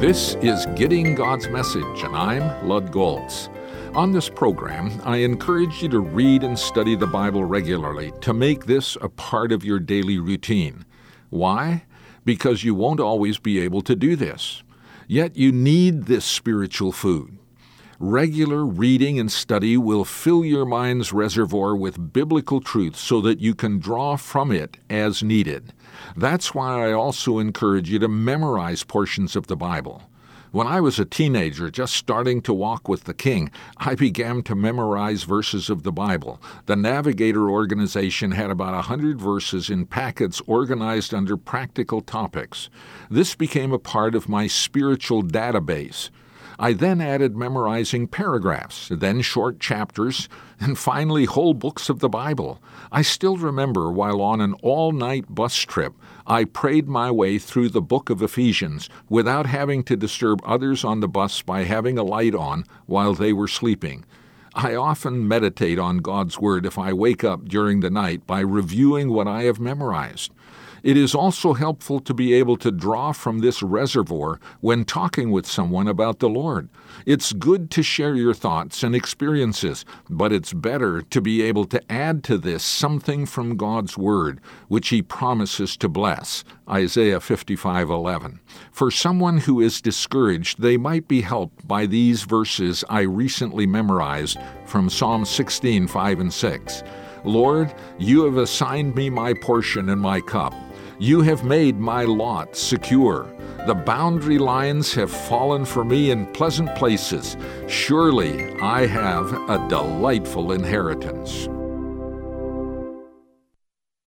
This is Getting God's Message, and I'm Lud Golz. On this program, I encourage you to read and study the Bible regularly to make this a part of your daily routine. Why? Because you won't always be able to do this. Yet you need this spiritual food. Regular reading and study will fill your mind's reservoir with biblical truth so that you can draw from it as needed. That's why I also encourage you to memorize portions of the Bible. When I was a teenager, just starting to walk with the King, I began to memorize verses of the Bible. The Navigator organization had about a hundred verses in packets organized under practical topics. This became a part of my spiritual database. I then added memorizing paragraphs, then short chapters, and finally whole books of the Bible. I still remember while on an all night bus trip, I prayed my way through the book of Ephesians without having to disturb others on the bus by having a light on while they were sleeping. I often meditate on God's Word if I wake up during the night by reviewing what I have memorized. It is also helpful to be able to draw from this reservoir when talking with someone about the Lord. It's good to share your thoughts and experiences, but it's better to be able to add to this something from God's Word, which He promises to bless. Isaiah 55:11. For someone who is discouraged, they might be helped by these verses I recently memorized from Psalm 16:5 and 6. Lord, you have assigned me my portion and my cup. You have made my lot secure. The boundary lines have fallen for me in pleasant places. Surely I have a delightful inheritance.